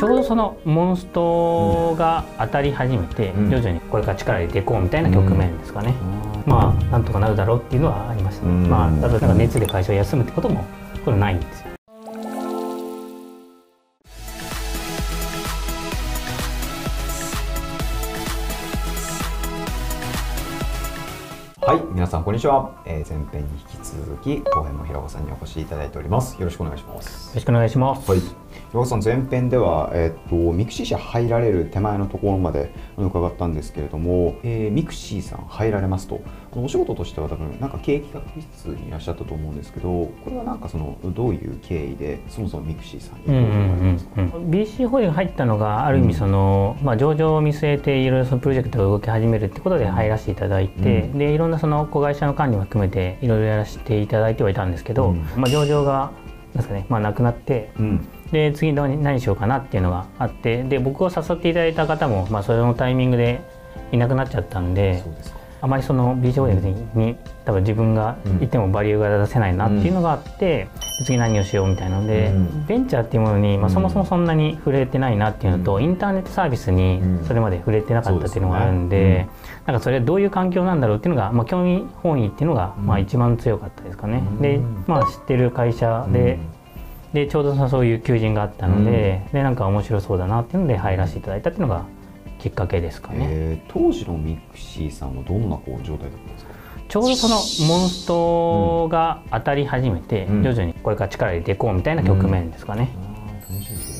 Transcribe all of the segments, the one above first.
ちょうどそのモンストが当たり始めて、うん。徐々にこれから力入れていこうみたいな局面ですかね、まあなんとかなるだろうっていうのはありましたね、うん。まあただなんか熱で会社を休むってこともこれないんですよ。はい、皆さんこんにちは。えー前編に引き続き後編も平岡さんにお越しいただいております。よろしくお願いします。よ。ろしくお願いします、はい、平岡さん前編では、えっとミクシー社入られる手前のところまで伺ったんですけれども、えーミクシーさん入られますとお仕事としては多分なんか経営企画室にいらっしゃったと思うんですけどこれはなんかそのどういう経緯でそもそもミクシーさんに BC ホールが入ったのがある意味その、まあ、上場を見据えていろいろそのプロジェクトが動き始めるってことで入らせていただいて、うん。でいろんなその子会社の管理も含めていろいろやらせていただいてはいたんですけど、うん。まあ、上場がなんですかね、まあ、なくなってうんで次何何しようかなっていうのがあってで僕を誘っていただいた方も、まあ、それのタイミングでいなくなっちゃったんであまりその BC ホールにに多分自分がいてもバリューが出せないなっていうのがあって、次何をしようみたいなので、うん。ベンチャーっていうものに、まあ、うんそもそもそんなに触れてないなっていうのと、うん。インターネットサービスにうん。それまで触れてなかったっていうのがあるんで,、ですね。なんかそれどういう環境なんだろうっていうのが、まあ、興味本位っていうのが、うん。まあ、一番強かったですかね。うん。で、まあ、知ってる会社で、でちょうどそういう求人があったので,、でなんか面白そうだなっていうので入らせていただいたっていうのがきっかけですかね。えー当時のミクシーさんはどんなこう状態だったんですか？ちょうどそのモンストが当たり始めて、うん。徐々にこれから力入れていこうみたいな局面ですかね。あー楽しみです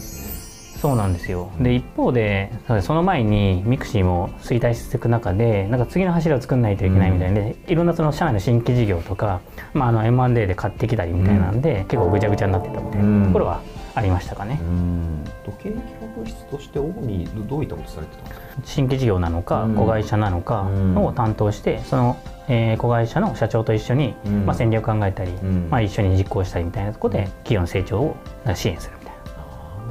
そうなんですよ。で一方でその前にミクシーも衰退していく中でなんか次の柱を作んないといけないみたいで、いろんなその社内の新規事業とか、まあ、あの M&A で買ってきたりみたいなんで、結構ぐちゃぐちゃになってたみたいなところはありましたかね、うん。と経営企画室として主にどどういったことされてたんですか？新規事業なのかうん。子会社なのかうん。を担当してその、えー子会社の社長と一緒に、うん。まあ、戦略を考えたり、ん。まあ、一緒に実行したりみたいなところで企業の成長を支援する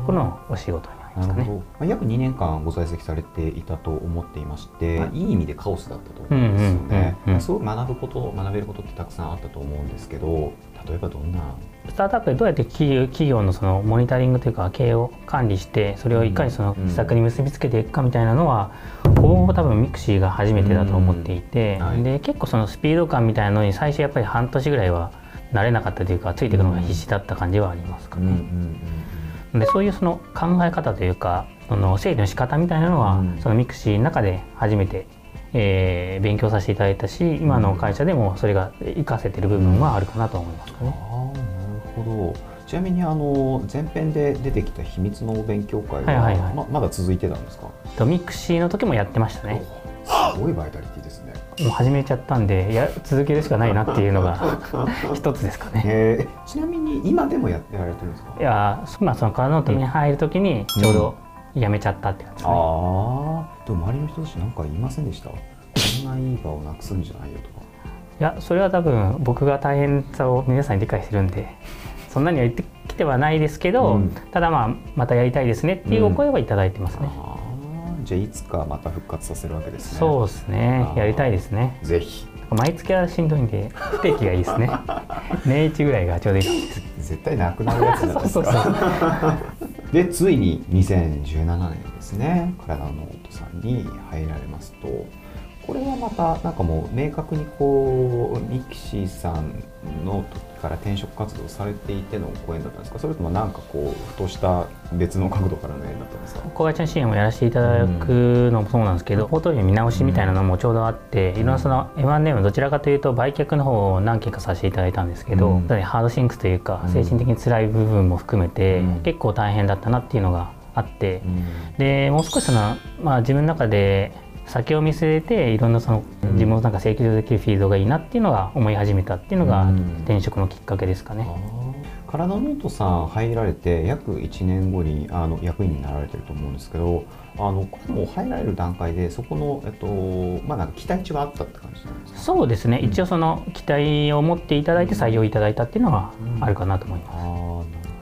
このお仕事になりますかね。まあ、約2年間ご在籍されていたと思っていまして、い、い意味でカオスだったと思うんですよね、すごく学ぶこと学べることってたくさんあったと思うんですけど例えばどんな？スタートアップでどうやって企業のそのモニタリングというか経営を管理してそれをいかにその施策に結びつけていくかみたいなのは、ほぼほぼ多分ミクシーが初めてだと思っていて、で結構そのスピード感みたいなのに最初やっぱり半年ぐらいは慣れなかったというかついていくのが必死だった感じはありますかね。でそういうその考え方というかその整理の仕方みたいなのは、うん。そのミクシーの中で初めて、えー勉強させていただいたし今の会社でもそれが活かせてる部分はあるかなと思いますかね。ああなるほど。ちなみにあの前編で出てきた秘密のお勉強会は,、ままだ続いてたんですか？とミクシーの時もやってましたね。すごいバイタリティですね。もう始めちゃったんでや続けるしかないなっていうのが一つですかね。え。ーちなみに今でもややられてるんですか？いやーまあその体のために入る時にちょうどやめちゃったって感じですね。ああでも周りの人たちなんか言いませんでした？こんないい場をなくすんじゃないよとか。いやそれは多分僕が大変さを皆さんに理解してるんでそんなには言ってきてはないですけど、うん。ただまあまたやりたいですねっていうお声はいただいてますね。ああじゃあいつかまた復活させるわけですね。そうですね。やりたいですね。ぜひ。毎月はしんどいんで不定期がいいですね。年一ぐらいがちょうどいい。絶対なくなるやつじゃないですか。でついに2017年ですね。体の音さんに入られますと。これはまたなんかもう明確にこうミキシーさんの時から転職活動されていてのご縁だったんですか？それともなんかこうふとした別の角度からの縁だったんですか？子会社の支援をやらせていただくのもそうなんですけど、ポートフォリオ見直しみたいなのもちょうどあって、いろんなその M&A もどちらかというと売却の方を何件かさせていただいたんですけど、うん。ハードシンクスというか、うん精神的に辛い部分も含めて、うん。結構大変だったなっていうのがあって、うん。でもう少しその、まあ、自分の中で先を見据えていろんなそのうん自分をなんか請求できるフィールドがいいなっていうのが思い始めたっていうのがうん転職のきっかけですかね。体ノートさん入られて約1年後にあの役員になられてると思うんですけどあのこれもう入られる段階でそこの、えっとまあ、なんか期待値はあったって感じなんですか？そうですね、うん一応その期待を持っていただいて採用いただいたっていうのはあるかなと思います。ああなる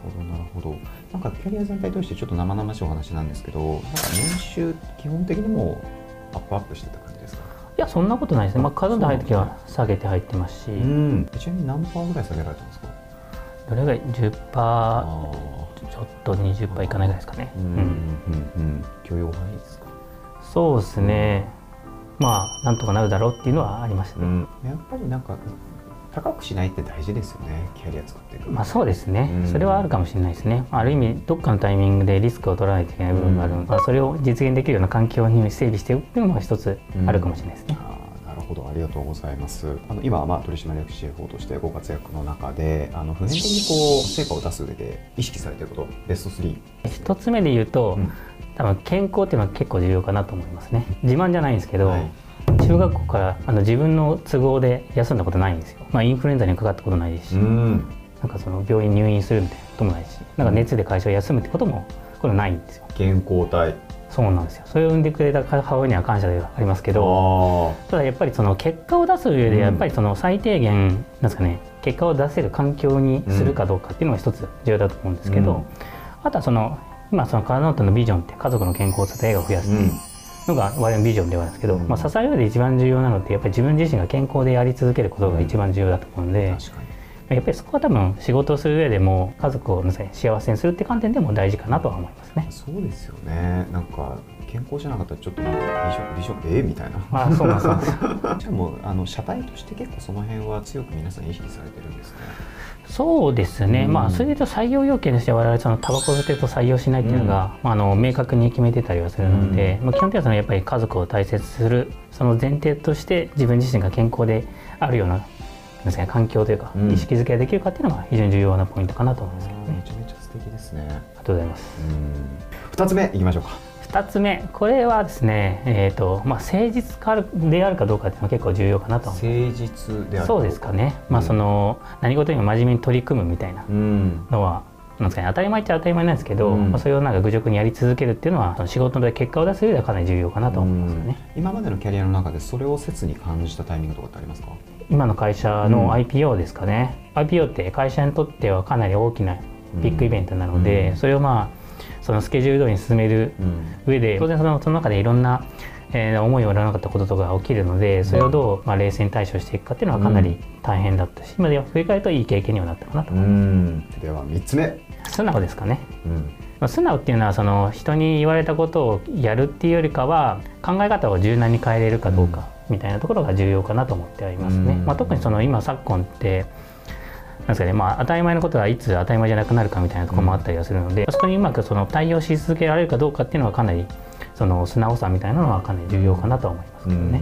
ほどなるほどなんかキャリア全体としてちょっと生々しいお話なんですけどなんか年収基本的にもアップアップしてた感じですか？いやそんなことないですね、まあ、カードで入るときは下げて入ってますし、うん。ちなみに何パーぐらい下げられたんですか？どれぐらい？10%あちょっと20%いかないぐらいですかね、うんうん。うん許容範囲ですか、そうですね。まあなんとかなるだろうっていうのはありましたね、やっぱりなんか高くしないって大事ですよねキャリア作っていくまあそうですね、うん。それはあるかもしれないですね。ある意味どっかのタイミングでリスクを取らないといけない部分がある。ので、まあ、それを実現できるような環境に整備しておくっていうのも一つあるかもしれないですね、あーなるほど。ありがとうございます。あの今はまあ取締役 CFO としてご活躍の中であの普遍的にこう成果を出す上で意識されていることベスト3、一つ目で言うと、うん。多分健康っていうのは結構重要かなと思いますね。自慢じゃないんですけど、はい中学校からあの自分の都合で休んだことないんですよ、まあ、インフルエンザにかかったことないですし、ん。なんかその病院入院するみたいなこともないしなんか熱で会社を休むってこともこれないんですよ。健康体。そうなんですよ。それを産んでくれた母親には感謝ではありますけどあただやっぱりその結果を出す上うん。でやっぱりその最低限なんですかね結果を出せる環境にするかどうかっていうのが一つ重要だと思うんですけど、うん。あとはその今そのカラノートのビジョンって家族の健康を支えを増やす。っていうのが我々のビジョンではあるんですけど、うんまあ、支える上で一番重要なのってやっぱり自分自身が健康でやり続けることが一番重要だと思うので、確かに。やっぱりそこは多分仕事をする上でも家族を、ね、幸せにするって観点でも大事かなとは思いますね。そうですよね。なんか健康じゃなかったらちょっとなんか美食美食ええみたいな。あそうなんですそうなんですじゃあもうあの社体として結構その辺は強く皆さん意識されてるんですねそうですね、うん。まあそれで言うと採用要件としては我々そのタバコ吸ってると採用しないっていうのが、まあ、あの明確に決めてたりはするので、まあ、基本的にはそのやっぱり家族を大切にするその前提として自分自身が健康であるようなですかね環境というか、うん。意識づけができるかっていうのが非常に重要なポイントかなと思いますけどね。めちゃめちゃ素敵ですね。ありがとうございます。うん。2つ目いきましょうか2つ目これはですね、えーとまあ、誠実かであるかどうかっていうのは結構重要かなと誠実であるそうですかね、まあ、その何事にも真面目に取り組むみたいなうん。のはなんですかね、当たり前っちゃ当たり前なんですけど、うん。まあ、それをなんか愚直にやり続けるっていうのは仕事で結果を出す上ではかなり重要かなと思いますよね。今までのキャリアの中でそれを切に感じたタイミングとかってありますか？今の会社うん。の IPO ですかね、IPO って会社にとってはかなり大きなビッグイベントなので、うん。それをまあそのスケジュール通りに進めるうん。上で当然そのその中でいろんな、えー思いをよらなかったこととかが起きるのでそれをどう、まあ、冷静に対処していくかっていうのはかなり大変だったし、今では振り返るといい経験にはなったかなと、うん。では3つ目。素直ですかね。うん。まあ素直っていうのはその人に言われたことをやるっていうよりかは考え方を柔軟に変えれるかどうかみたいなところが重要かなと思ってありますね。うん。まあ、特にその今昨今ってですかね。まあ、当たり前のことがいつ当たり前じゃなくなるかみたいなところもあったりはするので、そこにうまくその対応し続けられるかどうかっていうのはかなりその素直さみたいなのはかなり重要かなとは思いますけどね。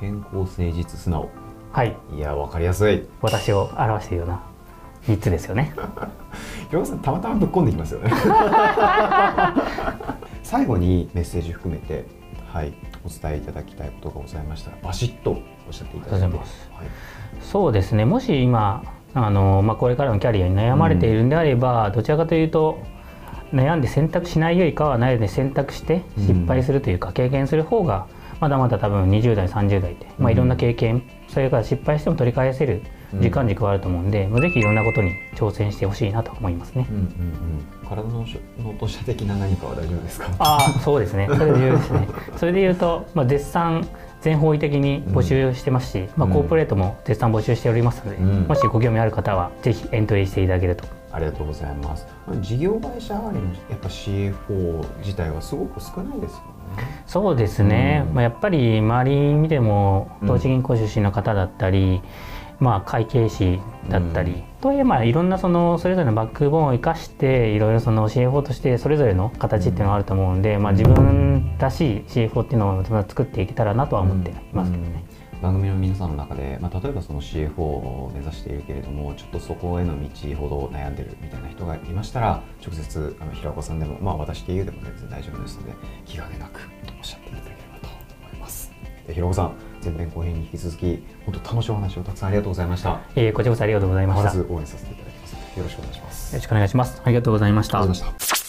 健康誠実素直。はい。いやわかりやすい。私を表しているような3つですよね。たまたまぶっ込んできますよね。最後にメッセージ含めてはいお伝えいただきたいことがございましたらバシッとおっしゃっていただいて。ありがとうございます。はい。そうですね。もし今あの、まあ、これからのキャリアに悩まれているんであれば、どちらかというと悩んで選択しないよりかは悩んで選択して失敗するというか、経験する方がまだまだ多分20代30代って、まあ、いろんな経験、それから失敗しても取り返せる時間軸はあると思うんで、まあぜひいろんなことに挑戦してほしいなと思いますね。うんうんうん。体の脳とした的な何かは大丈夫ですか？ああそうですね。それで重要ですね。それで言うと、まあ、絶賛全方位的に募集してますし、まあ、うんコーポレートも絶賛募集しておりますので、うん。もしご興味ある方はぜひエントリーしていただけると。ありがとうございます。事業会社上がりのやっぱ CFO 自体はすごく少ないですよね。そうですね、うん。まあ、やっぱり周り見てもうん。同時銀行出身の方だったり、まあ、会計士だったり、うん。とはいえまあいろんなそのそれぞれのバックボーンを生かしていろいろその CFO としてそれぞれの形っていうのがあると思うんで、まあ、自分らしい CFO っていうのを作っていけたらなとは思っていますけどね。番組の皆さんの中で、まあ、例えばその CFO を目指しているけれどもちょっとそこへの道ほど悩んでるみたいな人がいましたら直接あの平岡さんでも、まあ、私経由でも全然大丈夫ですので気兼ねなくおっしゃっていただければと思います。で平岡さん前編後編に引き続き本当楽しいお話をたくさんありがとうございましたえーこちらこそありがとうございました。よまず応援させていただきますよろしくお願いしますろしくお願いします。ありがとうございました。ありがとうございました